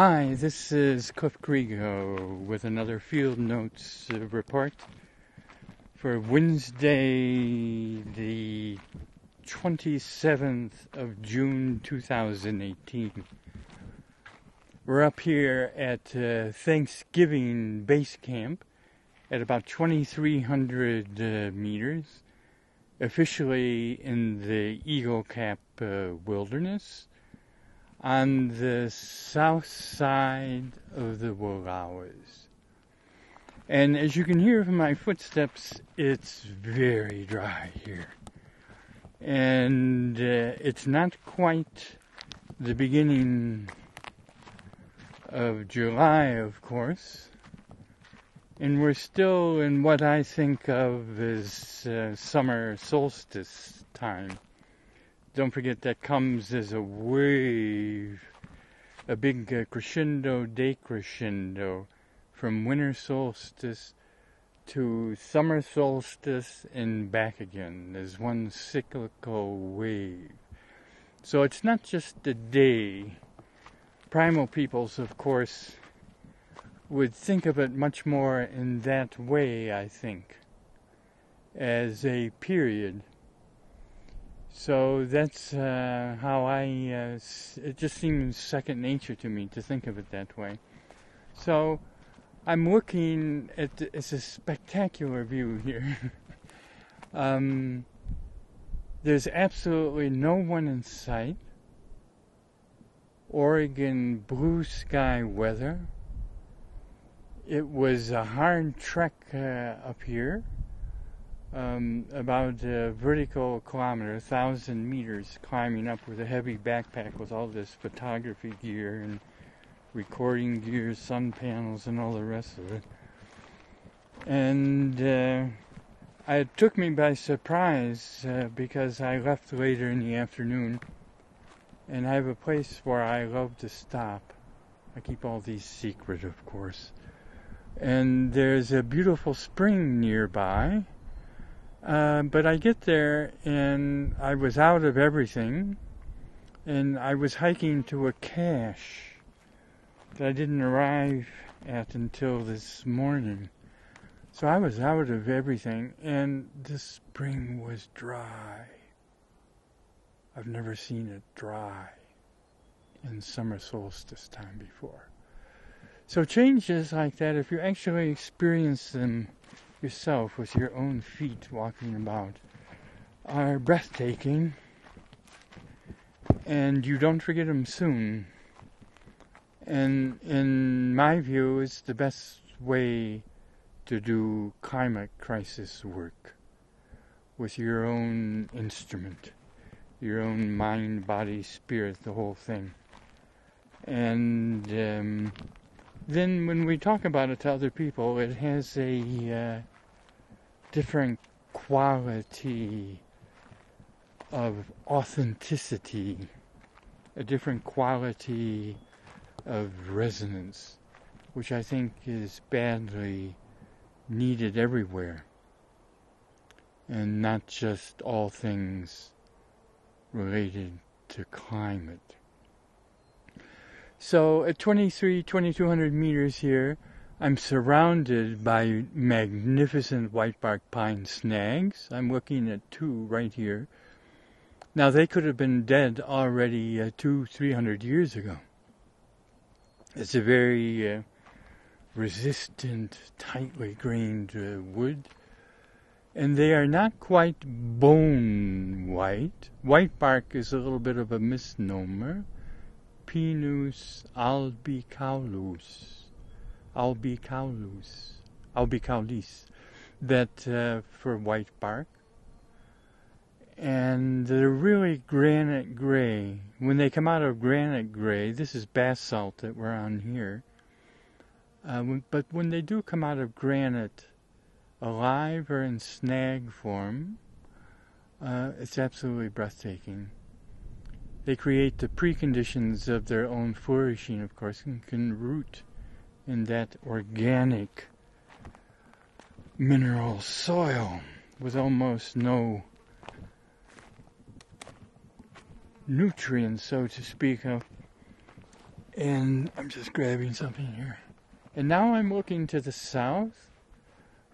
Hi, this is Cliff Crego with another Field Notes uh, report for Wednesday, the 27th of June 2018. We're up here at uh, Thanksgiving Base Camp at about 2,300 uh, meters, officially in the Eagle Cap uh, Wilderness on the south side of the Wallowas. And as you can hear from my footsteps, it's very dry here. And uh, it's not quite the beginning of July, of course. And we're still in what I think of as uh, summer solstice time don't forget that comes as a wave, a big uh, crescendo decrescendo from winter solstice to summer solstice and back again. There's one cyclical wave. So it's not just a day. Primal peoples, of course, would think of it much more in that way, I think, as a period so that's uh, how I, uh, it just seems second nature to me to think of it that way. So I'm looking at, it's a spectacular view here. um, there's absolutely no one in sight. Oregon blue sky weather. It was a hard trek uh, up here um, about a vertical kilometer, a thousand meters, climbing up with a heavy backpack with all this photography gear and recording gear, sun panels, and all the rest of it. And uh, it took me by surprise uh, because I left later in the afternoon, and I have a place where I love to stop. I keep all these secret, of course. And there's a beautiful spring nearby uh, but I get there and I was out of everything, and I was hiking to a cache that I didn't arrive at until this morning. So I was out of everything, and the spring was dry. I've never seen it dry in summer solstice time before. So changes like that, if you actually experience them yourself with your own feet walking about are breathtaking and you don't forget them soon. And in my view, it's the best way to do climate crisis work with your own instrument, your own mind, body, spirit, the whole thing. And um, then when we talk about it to other people, it has a uh, different quality of authenticity, a different quality of resonance, which I think is badly needed everywhere, and not just all things related to climate. So at 23, 2200 meters here, I'm surrounded by magnificent whitebark pine snags. I'm looking at two right here. Now they could have been dead already uh, two, three hundred years ago. It's a very uh, resistant, tightly grained uh, wood, and they are not quite bone white. White bark is a little bit of a misnomer. Pinus albicaulis, albicaulis, albicaulis, that uh, for white bark. And they're really granite gray. When they come out of granite gray, this is basalt that we're on here. Uh, but when they do come out of granite, alive or in snag form, uh, it's absolutely breathtaking. They create the preconditions of their own flourishing, of course, and can root in that organic mineral soil with almost no nutrients, so to speak of. And I'm just grabbing something here. And now I'm looking to the south.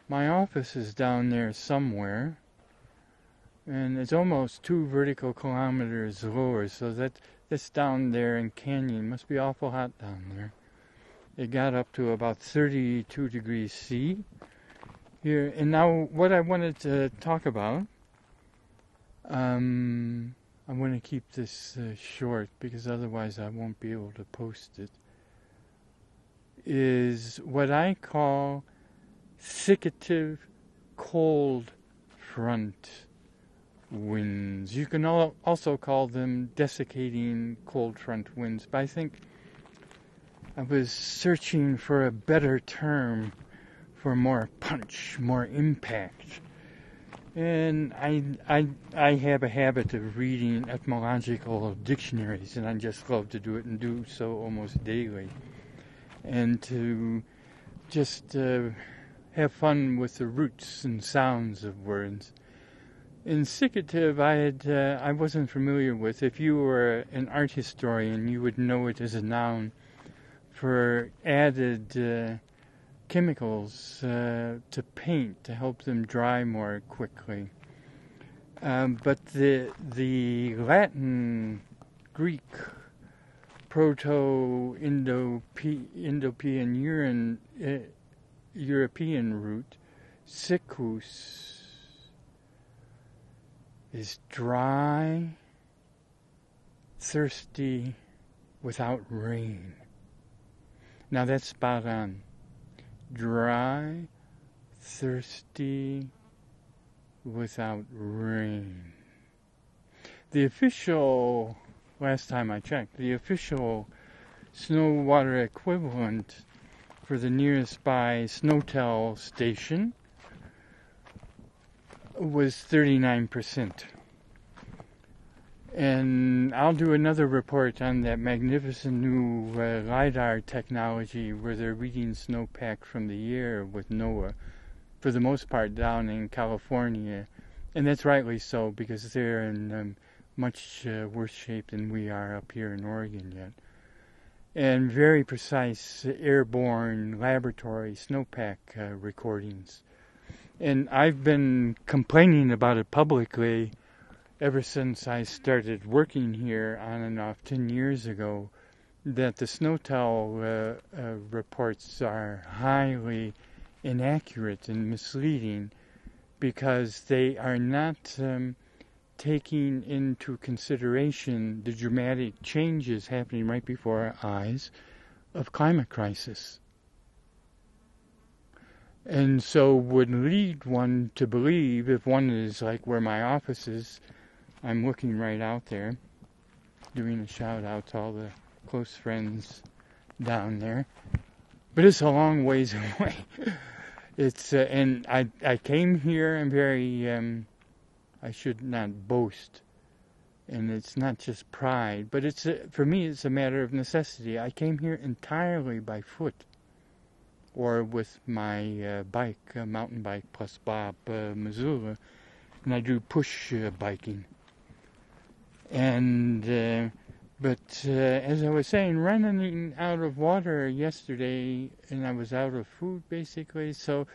My office is down there somewhere. And it's almost two vertical kilometers lower, so that that's down there in Canyon. Must be awful hot down there. It got up to about 32 degrees C here. And now, what I wanted to talk about, um, I want to keep this uh, short because otherwise I won't be able to post it, is what I call siccative cold front winds. You can also call them desiccating cold front winds, but I think I was searching for a better term for more punch, more impact. And I, I, I have a habit of reading etymological dictionaries, and I just love to do it and do so almost daily. And to just uh, have fun with the roots and sounds of words. Siccative, I had uh, I wasn't familiar with. If you were an art historian, you would know it as a noun for added uh, chemicals uh, to paint to help them dry more quickly. Um, but the the Latin, Greek, Proto Indo Indo-European uh, European root, siccus, is dry, thirsty, without rain. Now that's spot on. Dry, thirsty, without rain. The official, last time I checked, the official snow water equivalent for the nearest by SNOTEL station was 39%. And I'll do another report on that magnificent new uh, LIDAR technology where they're reading snowpack from the air with NOAA, for the most part down in California. And that's rightly so because they're in um, much uh, worse shape than we are up here in Oregon yet. And very precise airborne laboratory snowpack uh, recordings. And I've been complaining about it publicly ever since I started working here on and off 10 years ago that the SNOTEL uh, uh, reports are highly inaccurate and misleading because they are not um, taking into consideration the dramatic changes happening right before our eyes of climate crisis. And so would lead one to believe if one is like where my office is I'm looking right out there, doing a shout out to all the close friends down there. But it's a long ways away. it's uh, and I I came here. I'm very um, I should not boast, and it's not just pride, but it's a, for me it's a matter of necessity. I came here entirely by foot, or with my uh, bike, mountain bike plus Bob uh, Missoula, and I do push uh, biking and but uh, as I was saying, running out of water yesterday, and I was out of food basically. So,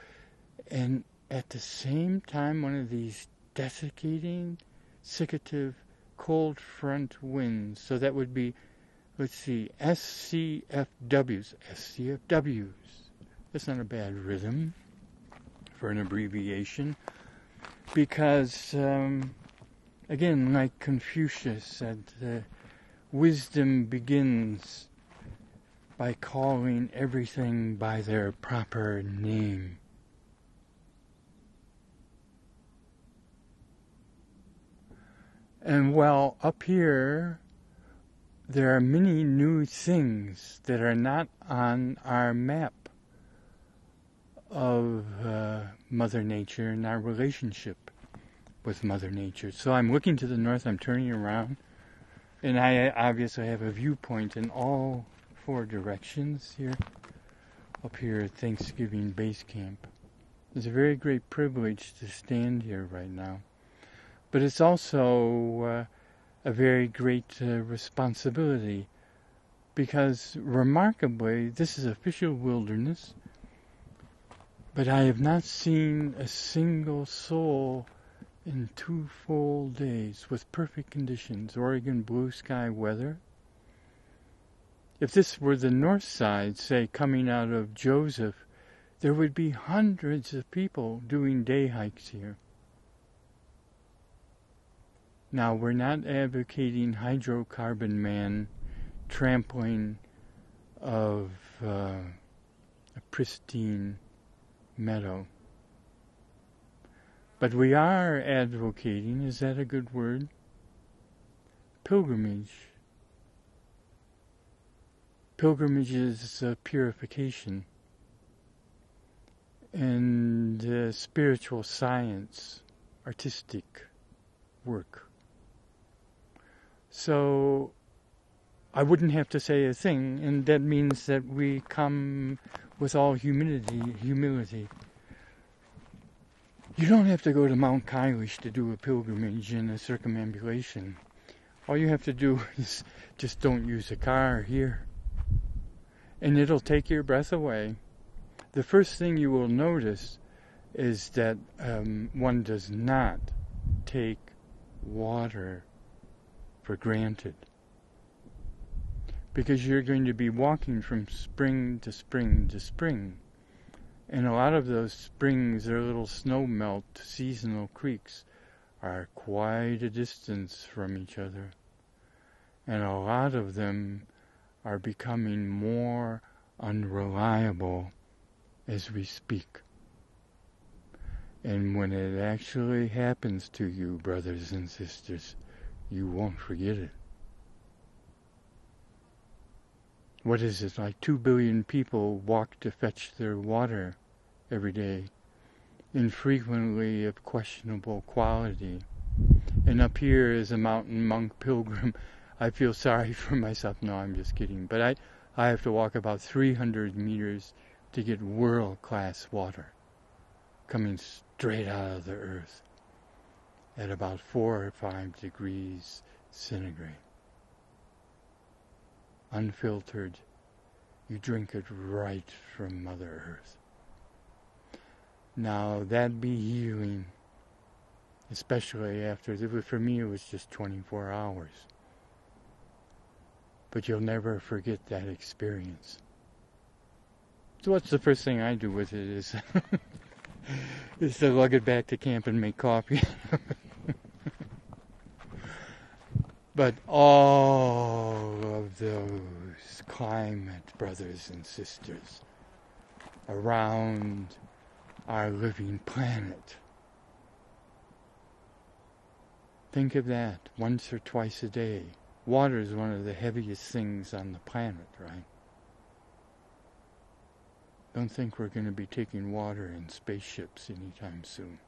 and at the same time, one of these desiccating, siccative, cold front winds. So that would be, let's see, SCFWs. SCFWs. That's not a bad rhythm for an abbreviation, because. Um, Again, like Confucius said, uh, wisdom begins by calling everything by their proper name. And while up here, there are many new things that are not on our map of uh, Mother Nature and our relationship with Mother Nature. So I'm looking to the north, I'm turning around, and I obviously have a viewpoint in all four directions here, up here at Thanksgiving Base Camp. It's a very great privilege to stand here right now. But it's also uh, a very great uh, responsibility because remarkably, this is official wilderness, but I have not seen a single soul in two full days with perfect conditions, Oregon blue sky weather. If this were the north side, say coming out of Joseph, there would be hundreds of people doing day hikes here. Now, we're not advocating hydrocarbon man trampling of uh, a pristine meadow. But we are advocating, is that a good word? Pilgrimage. Pilgrimage is uh, purification and uh, spiritual science, artistic work. So I wouldn't have to say a thing, and that means that we come with all humility. Humility. You don't have to go to Mount Kailash to do a pilgrimage and a circumambulation. All you have to do is just don't use a car here. And it'll take your breath away. The first thing you will notice is that um, one does not take water for granted. Because you're going to be walking from spring to spring to spring. And a lot of those springs, their little snow melt seasonal creeks, are quite a distance from each other. And a lot of them are becoming more unreliable as we speak. And when it actually happens to you, brothers and sisters, you won't forget it. What is it, like two billion people walk to fetch their water every day, infrequently of questionable quality. And up here is a mountain monk pilgrim. I feel sorry for myself. No, I'm just kidding. But I, I have to walk about 300 meters to get world class water coming straight out of the earth at about four or five degrees centigrade unfiltered. You drink it right from Mother Earth. Now that be healing, especially after, for me it was just 24 hours. But you'll never forget that experience. So what's the first thing I do with it is, is to lug it back to camp and make coffee. But all of those climate brothers and sisters around our living planet. Think of that once or twice a day. Water is one of the heaviest things on the planet, right? Don't think we're going to be taking water in spaceships anytime soon.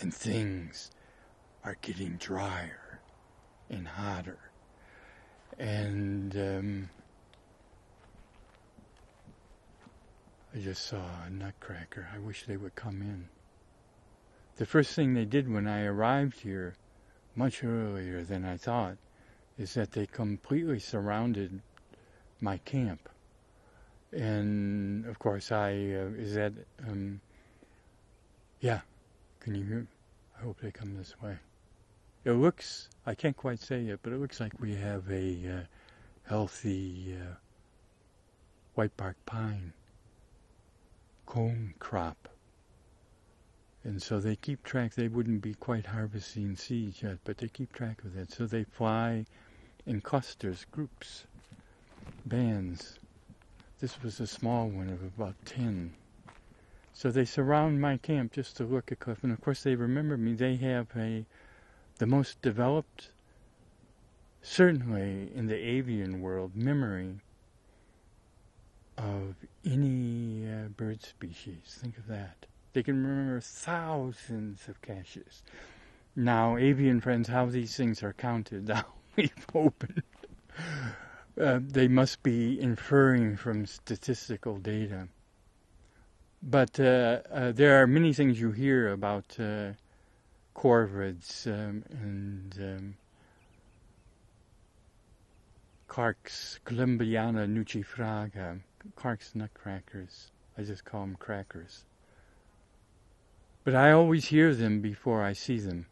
And things are getting drier and hotter. And um, I just saw a nutcracker. I wish they would come in. The first thing they did when I arrived here, much earlier than I thought, is that they completely surrounded my camp. And of course, I uh, is that um, yeah. Can you hear? I hope they come this way. It looks, I can't quite say it, but it looks like we have a uh, healthy uh, white bark pine cone crop. And so they keep track, they wouldn't be quite harvesting seeds yet, but they keep track of that. So they fly in clusters, groups, bands. This was a small one of about 10. So they surround my camp just to look at Cliff. And of course, they remember me. They have a the most developed, certainly in the avian world, memory of any uh, bird species. Think of that. They can remember thousands of caches. Now, avian friends, how these things are counted, we've opened. Uh, they must be inferring from statistical data. But uh, uh, there are many things you hear about uh, corvids um, and um, Clark's Columbiana Nucifraga, Clark's Nutcrackers. I just call them crackers. But I always hear them before I see them.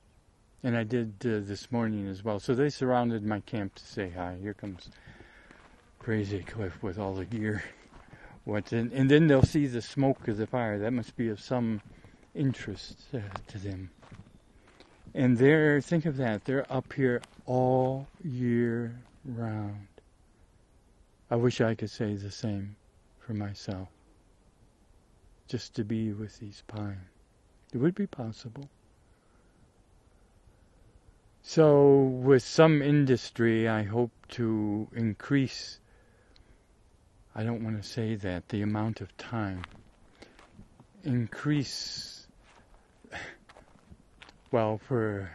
And I did uh, this morning as well. So they surrounded my camp to say hi. Here comes Crazy Cliff with all the gear. What? And, and then they'll see the smoke of the fire. That must be of some interest uh, to them. And they're, think of that, they're up here all year round. I wish I could say the same for myself. Just to be with these pines. It would be possible. So, with some industry, I hope to increase, I don't want to say that, the amount of time. Increase, well, for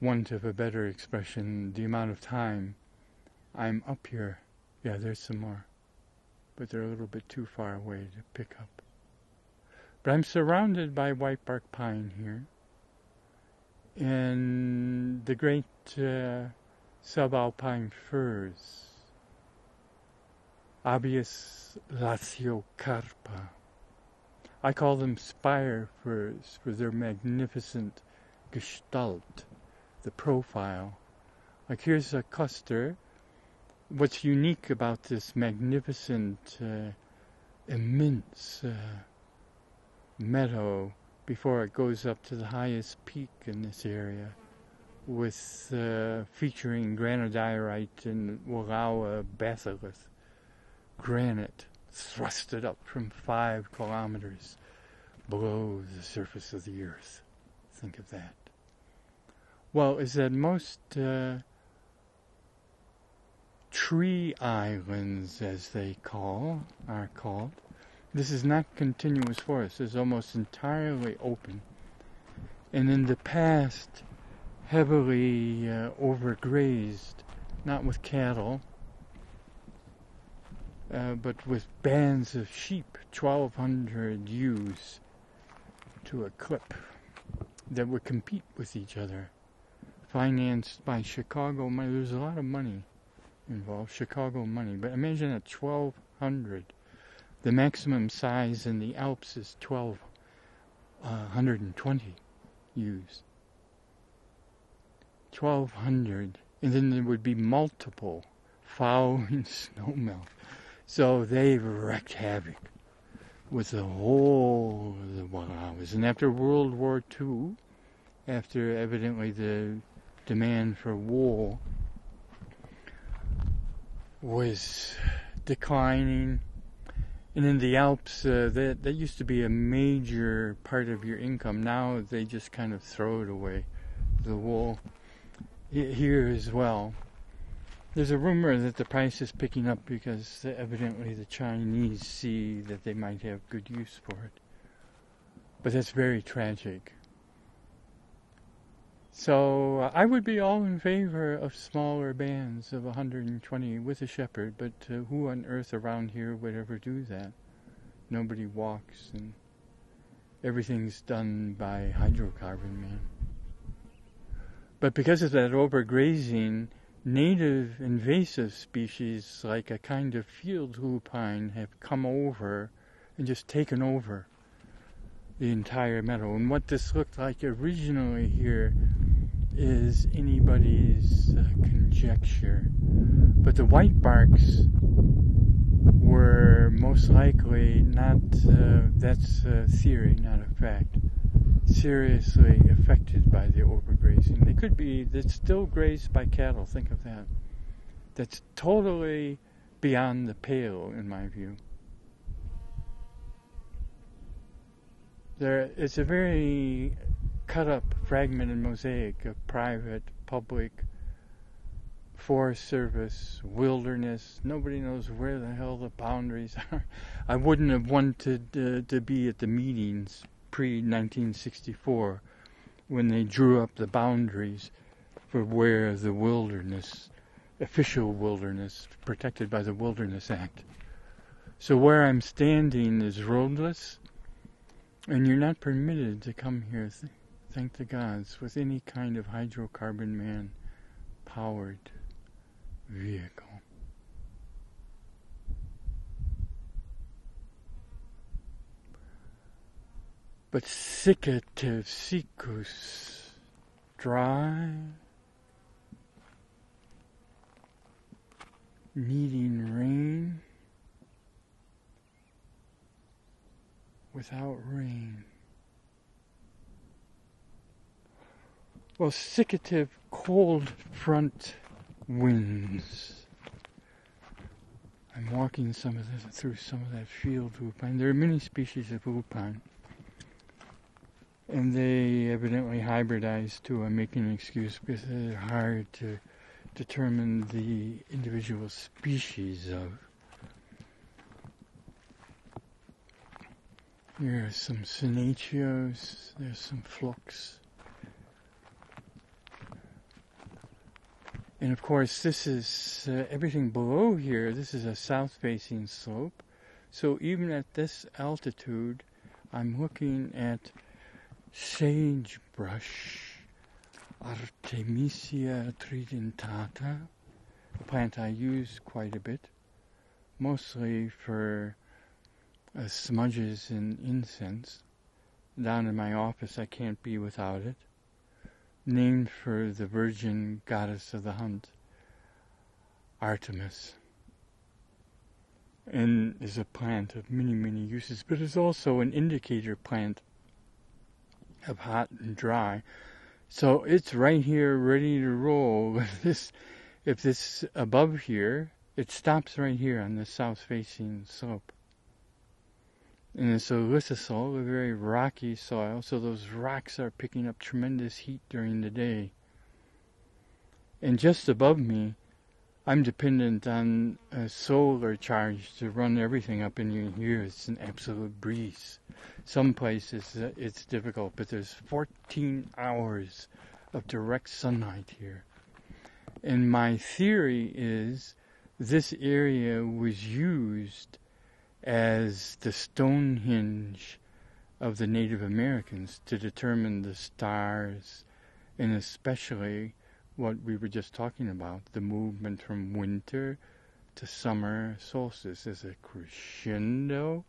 want of a better expression, the amount of time I'm up here. Yeah, there's some more. But they're a little bit too far away to pick up. But I'm surrounded by whitebark pine here. And the great uh, subalpine firs. Abies lasiocarpa. I call them spire firs for their magnificent gestalt, the profile. Like here's a cluster. What's unique about this magnificent, uh, immense uh, meadow before it goes up to the highest peak in this area with uh, featuring granodiorite and Wallowa batholith granite thrusted up from five kilometers below the surface of the earth. Think of that. Well, is that most uh, tree islands, as they call, are called, this is not continuous forest. It's almost entirely open. And in the past, heavily uh, overgrazed, not with cattle, uh, but with bands of sheep, 1,200 ewes to a clip that would compete with each other. Financed by Chicago money. There's a lot of money involved, Chicago money. But imagine a 1,200 the maximum size in the Alps is 1220 uh, ewes. 1200. And then there would be multiple following snowmelt. So they wreaked havoc with the whole of the Wallowas. And after World War II, after evidently the demand for wool was declining, and in the Alps, uh, that that used to be a major part of your income. Now they just kind of throw it away, the wool. Here as well. There's a rumor that the price is picking up because evidently the Chinese see that they might have good use for it. But that's very tragic. So uh, I would be all in favor of smaller bands of 120 with a shepherd, but uh, who on earth around here would ever do that? Nobody walks, and everything's done by hydrocarbon man. But because of that overgrazing, native invasive species like a kind of field lupine have come over and just taken over the entire meadow. And what this looked like originally here is anybody's uh, conjecture. But the white barks were most likely not, uh, that's a theory, not a fact, seriously affected by the overgrazing. They could be, that's still grazed by cattle, think of that. That's totally beyond the pale, in my view. There, it's a very cut up, fragmented mosaic of private, public, Forest Service, wilderness. Nobody knows where the hell the boundaries are. I wouldn't have wanted uh, to be at the meetings pre 1964 when they drew up the boundaries for where the wilderness, official wilderness, protected by the Wilderness Act. So where I'm standing is roadless, and you're not permitted to come here thank the gods, with any kind of hydrocarbon man powered vehicle. But siccative siccus, dry, needing rain without rain. Well, siccative cold front winds. I'm walking some of this, through some of that field lupine. There are many species of lupine. And they evidently hybridize too. I'm making an excuse because they're hard to determine the individual species of. Here are some Senecios, there's some Phlox. And of course, this is uh, everything below here. This is a south-facing slope. So even at this altitude, I'm looking at sagebrush, Artemisia tridentata, a plant I use quite a bit, mostly for uh, smudges and incense. Down in my office, I can't be without it named for the virgin goddess of the hunt, Artemis, and is a plant of many, many uses, but is also an indicator plant of hot and dry. So it's right here ready to roll. This, if this above here, it stops right here on the south facing slope. And it's a lithosoil, a very rocky soil, so those rocks are picking up tremendous heat during the day. And just above me, I'm dependent on a solar charge to run everything up in here. It's an absolute breeze. Some places uh, it's difficult, but there's 14 hours of direct sunlight here. And my theory is this area was used as the Stonehenge of the Native Americans to determine the stars and especially what we were just talking about the movement from winter to summer solstice is a crescendo,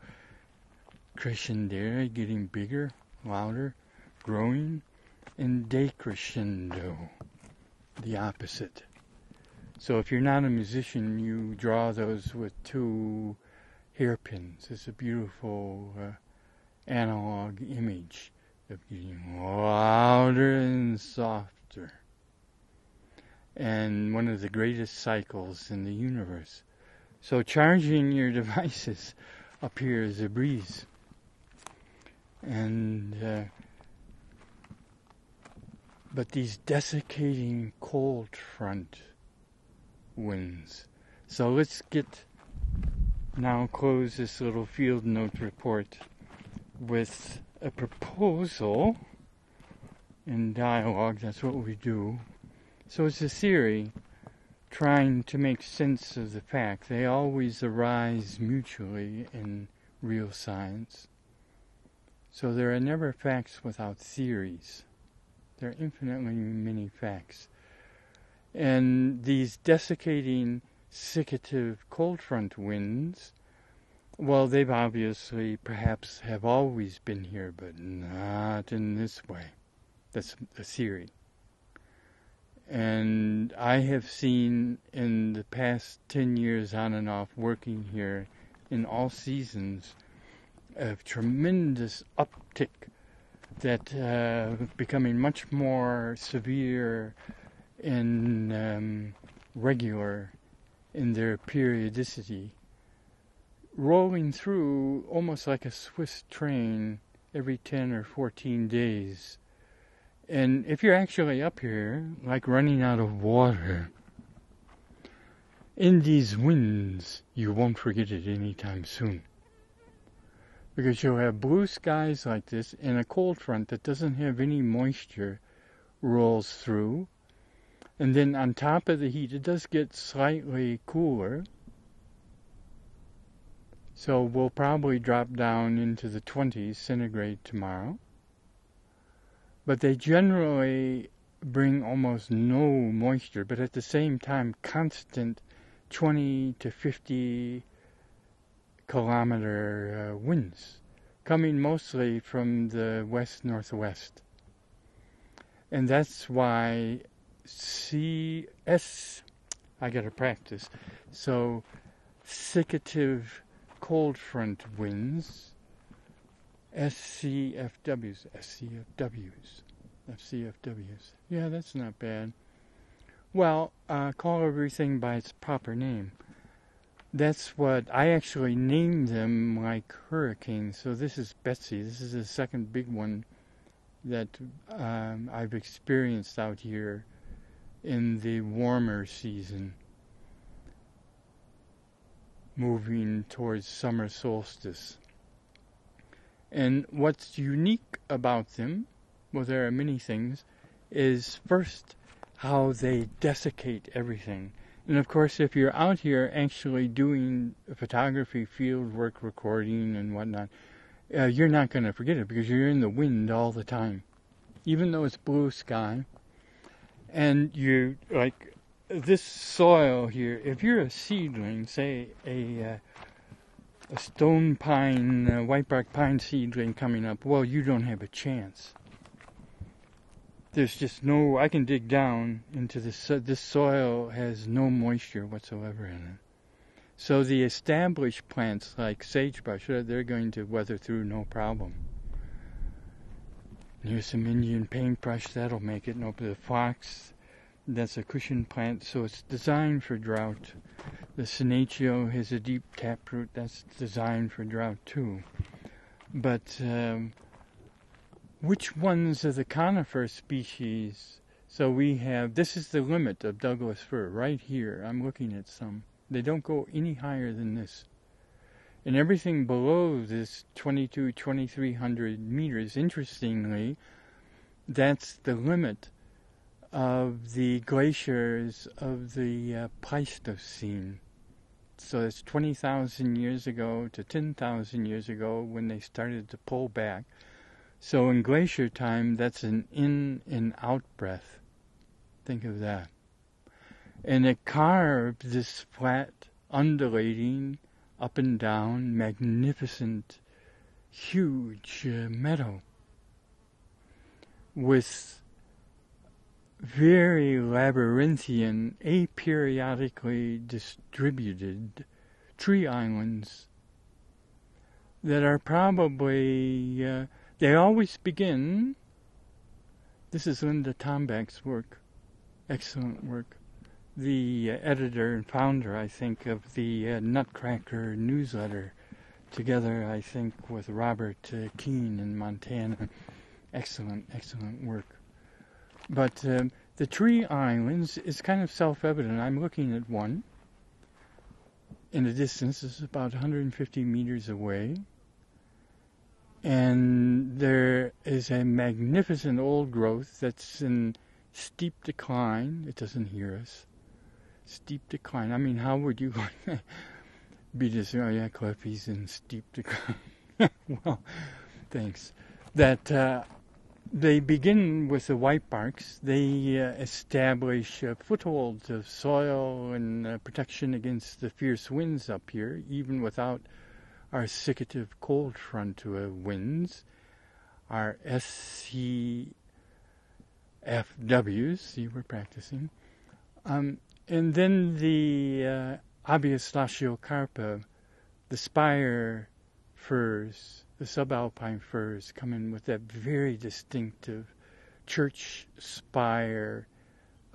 crescendere getting bigger, louder, growing, and decrescendo, the opposite. So if you're not a musician, you draw those with two hairpins. It's a beautiful uh, analog image of getting louder and softer. And one of the greatest cycles in the universe. So charging your devices up here is a breeze. And uh, but these desiccating cold front winds. So let's get now close this little field note report with a proposal in dialogue. That's what we do. So it's a theory trying to make sense of the fact. They always arise mutually in real science. So there are never facts without theories. There are infinitely many facts. And these desiccating siccative cold front winds, well, they've obviously perhaps have always been here, but not in this way. That's the theory. And I have seen in the past 10 years on and off working here in all seasons a tremendous uptick that uh, becoming much more severe and um, regular in their periodicity, rolling through almost like a Swiss train every 10 or 14 days. And if you're actually up here, like running out of water, in these winds, you won't forget it anytime soon. Because you'll have blue skies like this and a cold front that doesn't have any moisture rolls through and then on top of the heat, it does get slightly cooler. So we'll probably drop down into the 20s centigrade tomorrow. But they generally bring almost no moisture, but at the same time, constant 20 to 50 kilometer uh, winds coming mostly from the west northwest. And that's why CS, I gotta practice. So, Significative cold front winds, SCFWs, SCFWs, FCFWs. Yeah, that's not bad. Well, uh, call everything by its proper name. That's what I actually named them like hurricanes. So this is Betsy. This is the second big one that um, I've experienced out here in the warmer season, moving towards summer solstice. And what's unique about them, well, there are many things, is first how they desiccate everything. And of course, if you're out here actually doing photography, field work, recording, and whatnot, uh, you're not going to forget it because you're in the wind all the time. Even though it's blue sky, and you like this soil here. If you're a seedling, say a uh, a stone pine, white bark pine seedling coming up, well, you don't have a chance. There's just no. I can dig down into this. Uh, this soil has no moisture whatsoever in it. So the established plants like sagebrush, uh, they're going to weather through no problem. Here's some Indian paintbrush, that'll make it. No, the Phlox, that's a cushion plant, so it's designed for drought. The Senecio has a deep taproot, that's designed for drought too. But um, which ones are the conifer species? So we have, this is the limit of Douglas fir, right here. I'm looking at some. They don't go any higher than this and everything below this 22, 2300 meters, interestingly, that's the limit of the glaciers of the uh, Pleistocene. So it's 20,000 years ago to 10,000 years ago when they started to pull back. So in glacier time, that's an in and out breath. Think of that. And it carved this flat, undulating, up and down, magnificent, huge uh, meadow with very labyrinthian, aperiodically distributed tree islands that are probably, uh, they always begin. This is Linda Tomback's work, excellent work the editor and founder, I think, of the uh, Nutcracker newsletter, together, I think, with Robert uh, Keane in Montana. Excellent, excellent work. But um, the tree islands is kind of self-evident. I'm looking at one in the distance. It's about 150 meters away. And there is a magnificent old growth that's in steep decline. It doesn't hear us steep decline. I mean, how would you be just, oh yeah, Cliffy's in steep decline. well, thanks. That uh, they begin with the white barks. They uh, establish uh, footholds of soil and uh, protection against the fierce winds up here, even without our significative cold front uh, winds. Our SCFWs, see, we're practicing. Um, and then the uh, Abies the spire firs, the subalpine firs, come in with that very distinctive church spire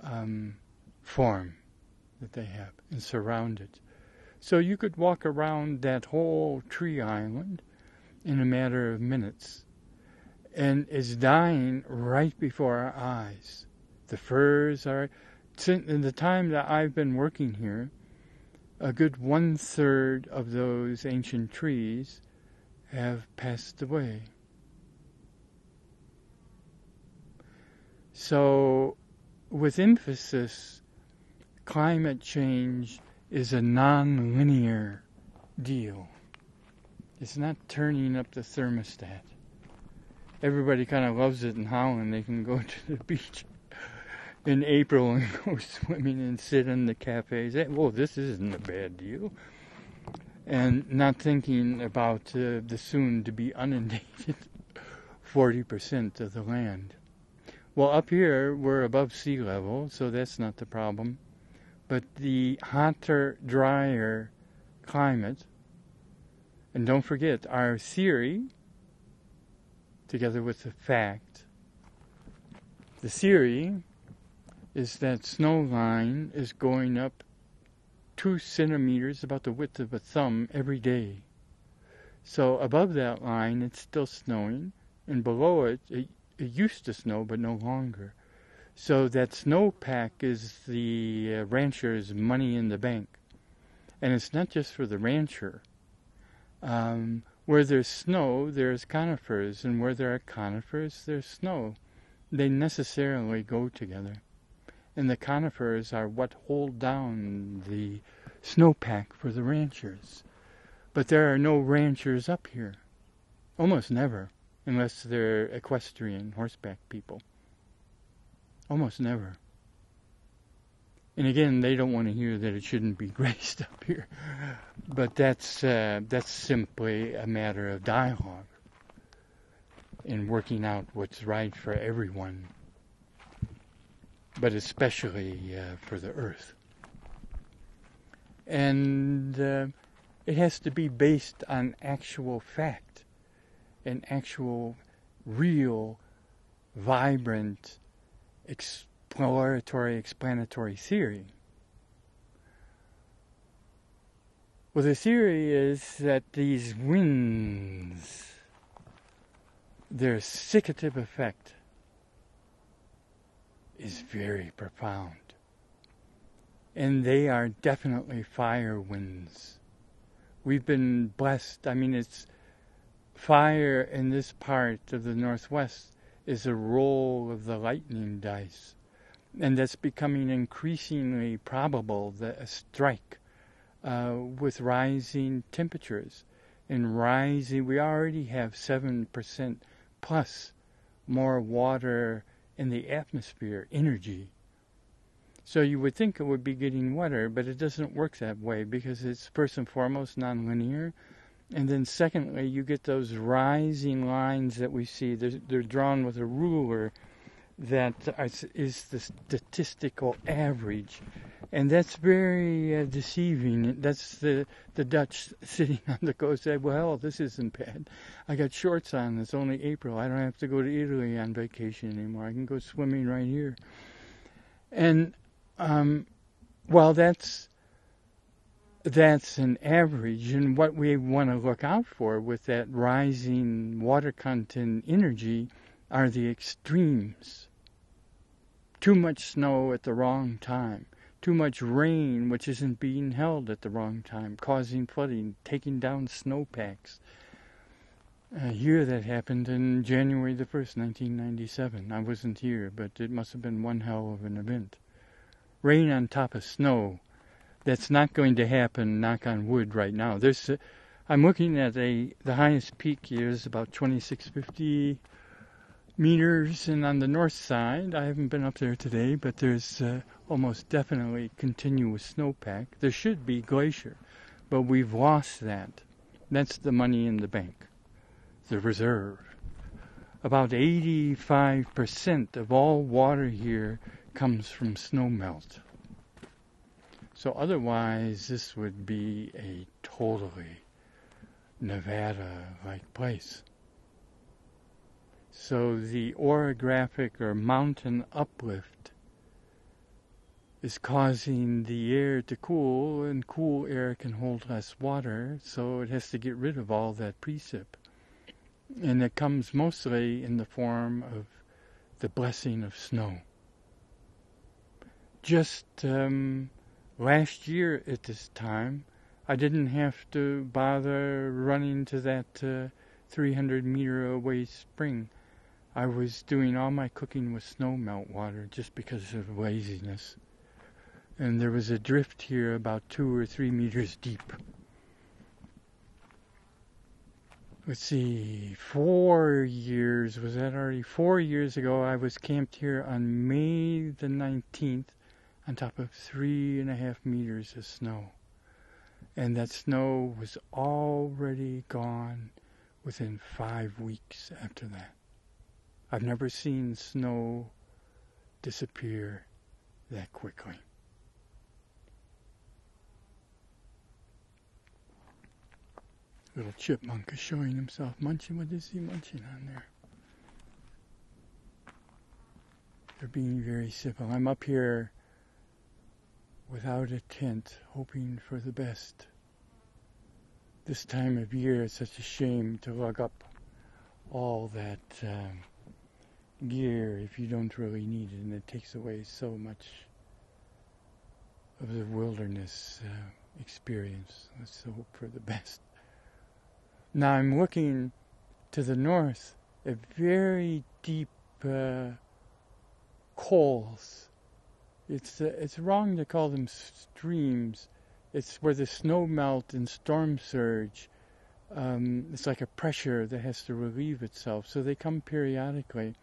um, form that they have and surround it. So you could walk around that whole tree island in a matter of minutes. And it's dying right before our eyes. The firs are since in the time that I've been working here, a good one third of those ancient trees have passed away. So, with emphasis, climate change is a non-linear deal. It's not turning up the thermostat. Everybody kind of loves it in Holland. They can go to the beach in April and go swimming and sit in the cafes. Well, this isn't a bad deal. And not thinking about uh, the soon to be inundated 40% of the land. Well, up here we're above sea level, so that's not the problem. But the hotter, drier climate, and don't forget our theory, together with the fact, the theory is that snow line is going up two centimeters, about the width of a thumb, every day. So above that line, it's still snowing, and below it, it, it used to snow, but no longer. So that snowpack is the uh, rancher's money in the bank. And it's not just for the rancher. Um, where there's snow, there's conifers, and where there are conifers, there's snow. They necessarily go together and the conifers are what hold down the snowpack for the ranchers. But there are no ranchers up here. Almost never, unless they're equestrian horseback people. Almost never. And again, they don't want to hear that it shouldn't be graced up here. But that's uh, that's simply a matter of dialogue in working out what's right for everyone but especially uh, for the earth. And uh, it has to be based on actual fact, an actual, real, vibrant, exploratory, explanatory theory. Well, the theory is that these winds, their siccative effect, is very profound. And they are definitely fire winds. We've been blessed. I mean, it's fire in this part of the Northwest is a roll of the lightning dice. And that's becoming increasingly probable that a strike uh, with rising temperatures and rising, we already have 7% plus more water in the atmosphere energy. So you would think it would be getting wetter, but it doesn't work that way because it's first and foremost nonlinear. And then secondly, you get those rising lines that we see. They're, they're drawn with a ruler that is the statistical average and that's very uh, deceiving. That's the the Dutch sitting on the coast said, "Well, this isn't bad. I got shorts on. It's only April. I don't have to go to Italy on vacation anymore. I can go swimming right here." And um, that's that's an average, and what we want to look out for with that rising water content energy are the extremes. Too much snow at the wrong time too much rain, which isn't being held at the wrong time, causing flooding, taking down snowpacks. Uh, here that happened in January the 1st, 1997. I wasn't here, but it must have been one hell of an event. Rain on top of snow. That's not going to happen, knock on wood, right now. There's, uh, I'm looking at a, the highest peak here is about 2650 meters, and on the north side, I haven't been up there today, but there's uh, almost definitely continuous snowpack. There should be glacier, but we've lost that. That's the money in the bank, the reserve. About 85% of all water here comes from snowmelt. So otherwise, this would be a totally Nevada-like place. So the orographic or mountain uplift is causing the air to cool, and cool air can hold less water, so it has to get rid of all that precip. And it comes mostly in the form of the blessing of snow. Just um, last year at this time, I didn't have to bother running to that uh, 300 meter away spring. I was doing all my cooking with snow melt water just because of laziness. And there was a drift here about two or three meters deep. let's see, four years, was that already? Four years ago, I was camped here on May the 19th on top of three and a half meters of snow. And that snow was already gone within five weeks after that. I've never seen snow disappear that quickly. Little chipmunk is showing himself munching. What is he munching on there? They're being very simple. I'm up here without a tent, hoping for the best. This time of year, it's such a shame to lug up all that um, gear if you don't really need it, and it takes away so much of the wilderness uh, experience. Let's hope for the best. Now I'm looking to the north at very deep uh, cols. It's uh, it's wrong to call them streams. It's where the snow melt and storm surge. Um, it's like a pressure that has to relieve itself. So they come periodically.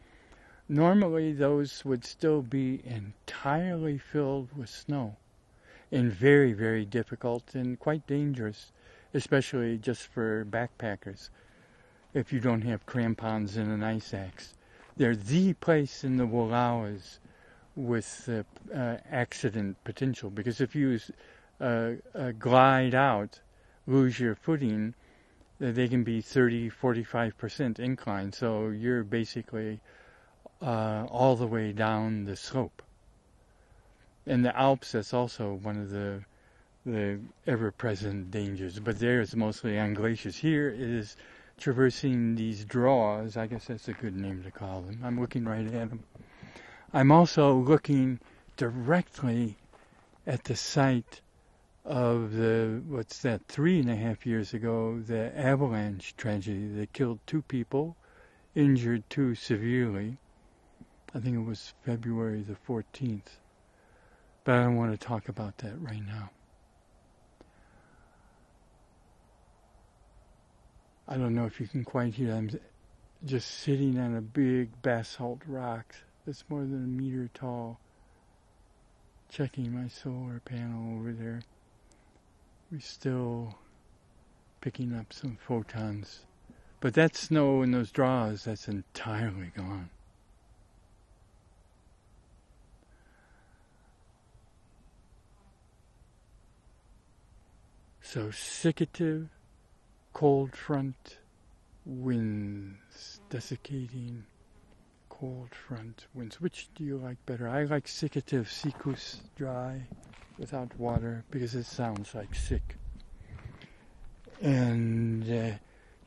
Normally, those would still be entirely filled with snow and very, very difficult and quite dangerous especially just for backpackers if you don't have crampons and an ice axe. They're the place in the Wallowas with uh, uh, accident potential because if you uh, uh glide out, lose your footing, uh, they can be 30, 45% incline. So you're basically uh, all the way down the slope. In the Alps, that's also one of the the ever-present dangers, but there it's mostly on glaciers. Here it is traversing these draws. I guess that's a good name to call them. I'm looking right at them. I'm also looking directly at the site of the what's that three and a half years ago the avalanche tragedy that killed two people, injured two severely. I think it was February the 14th. But I don't want to talk about that right now. I don't know if you can quite hear. I'm just sitting on a big basalt rock that's more than a meter tall, checking my solar panel over there. We're still picking up some photons. But that snow and those draws, that's entirely gone. So siccative, cold front winds, desiccating cold front winds. Which do you like better? I like siccative, siccus dry without water because it sounds like sick. And uh,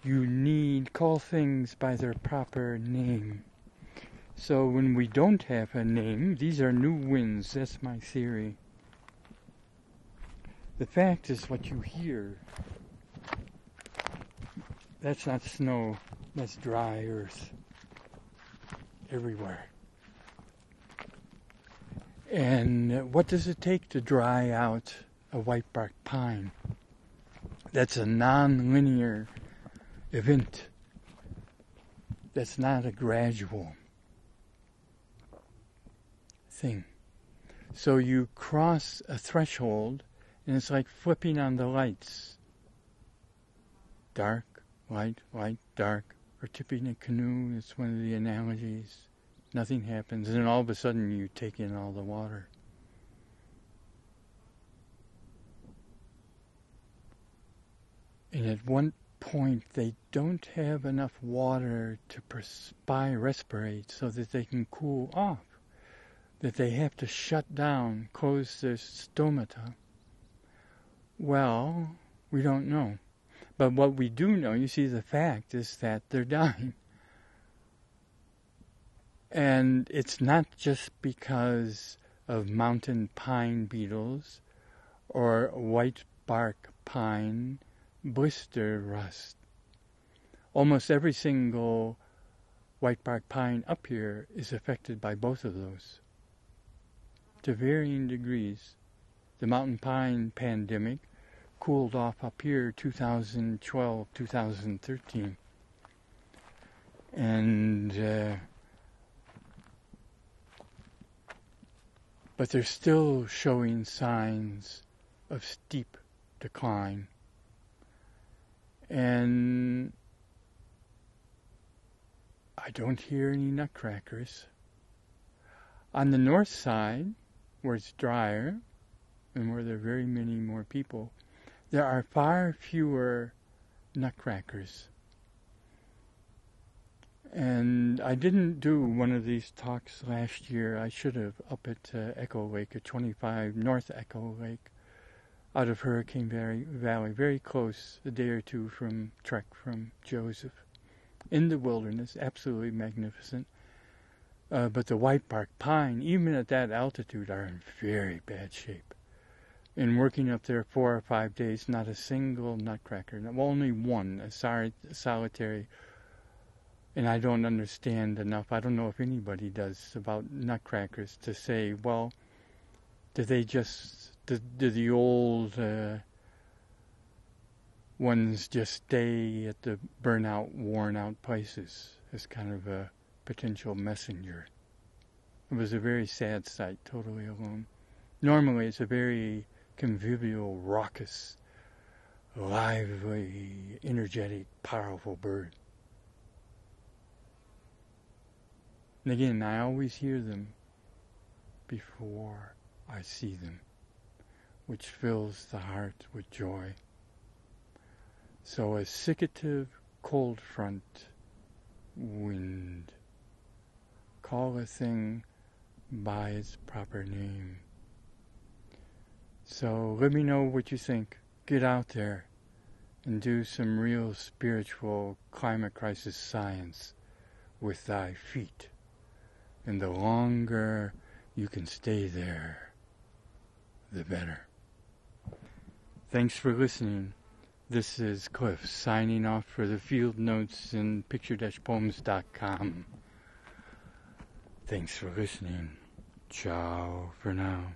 you need call things by their proper name. So when we don't have a name, these are new winds. That's my theory. The fact is what you hear that's not snow, that's dry earth everywhere. And what does it take to dry out a white bark pine? That's a non-linear event. That's not a gradual thing. So you cross a threshold and it's like flipping on the lights. Dark, light, light, dark, or tipping a canoe. It's one of the analogies. Nothing happens, and then all of a sudden you take in all the water. And at one point, they don't have enough water to perspire, respirate, so that they can cool off. That they have to shut down, close their stomata. Well, we don't know. But what we do know, you see, the fact is that they're dying. And it's not just because of mountain pine beetles or white bark pine blister rust. Almost every single white bark pine up here is affected by both of those to varying degrees. The mountain pine pandemic cooled off up here 2012, 2013. And, uh, but they're still showing signs of steep decline. And I don't hear any nutcrackers. On the north side, where it's drier and where there are very many more people, there are far fewer nutcrackers. And I didn't do one of these talks last year. I should have up at uh, Echo Lake at 25 North Echo Lake out of Hurricane Valley, very close, a day or two from trek from Joseph, in the wilderness, absolutely magnificent. Uh, but the white bark pine, even at that altitude, are in very bad shape. In working up there four or five days, not a single nutcracker, only one, a solitary. And I don't understand enough. I don't know if anybody does about nutcrackers to say, well, do they just do, do the old uh, ones just stay at the burnout, worn out places as kind of a potential messenger? It was a very sad sight, totally alone. Normally, it's a very convivial, raucous, lively, energetic, powerful bird. And again, I always hear them before I see them which fills the heart with joy. So a siccative cold front wind. Call a thing by its proper name. So let me know what you think. Get out there and do some real spiritual climate crisis science with thy feet. And the longer you can stay there, the better. Thanks for listening. This is Cliff signing off for the field notes in picture-poems.com. Thanks for listening. Ciao for now.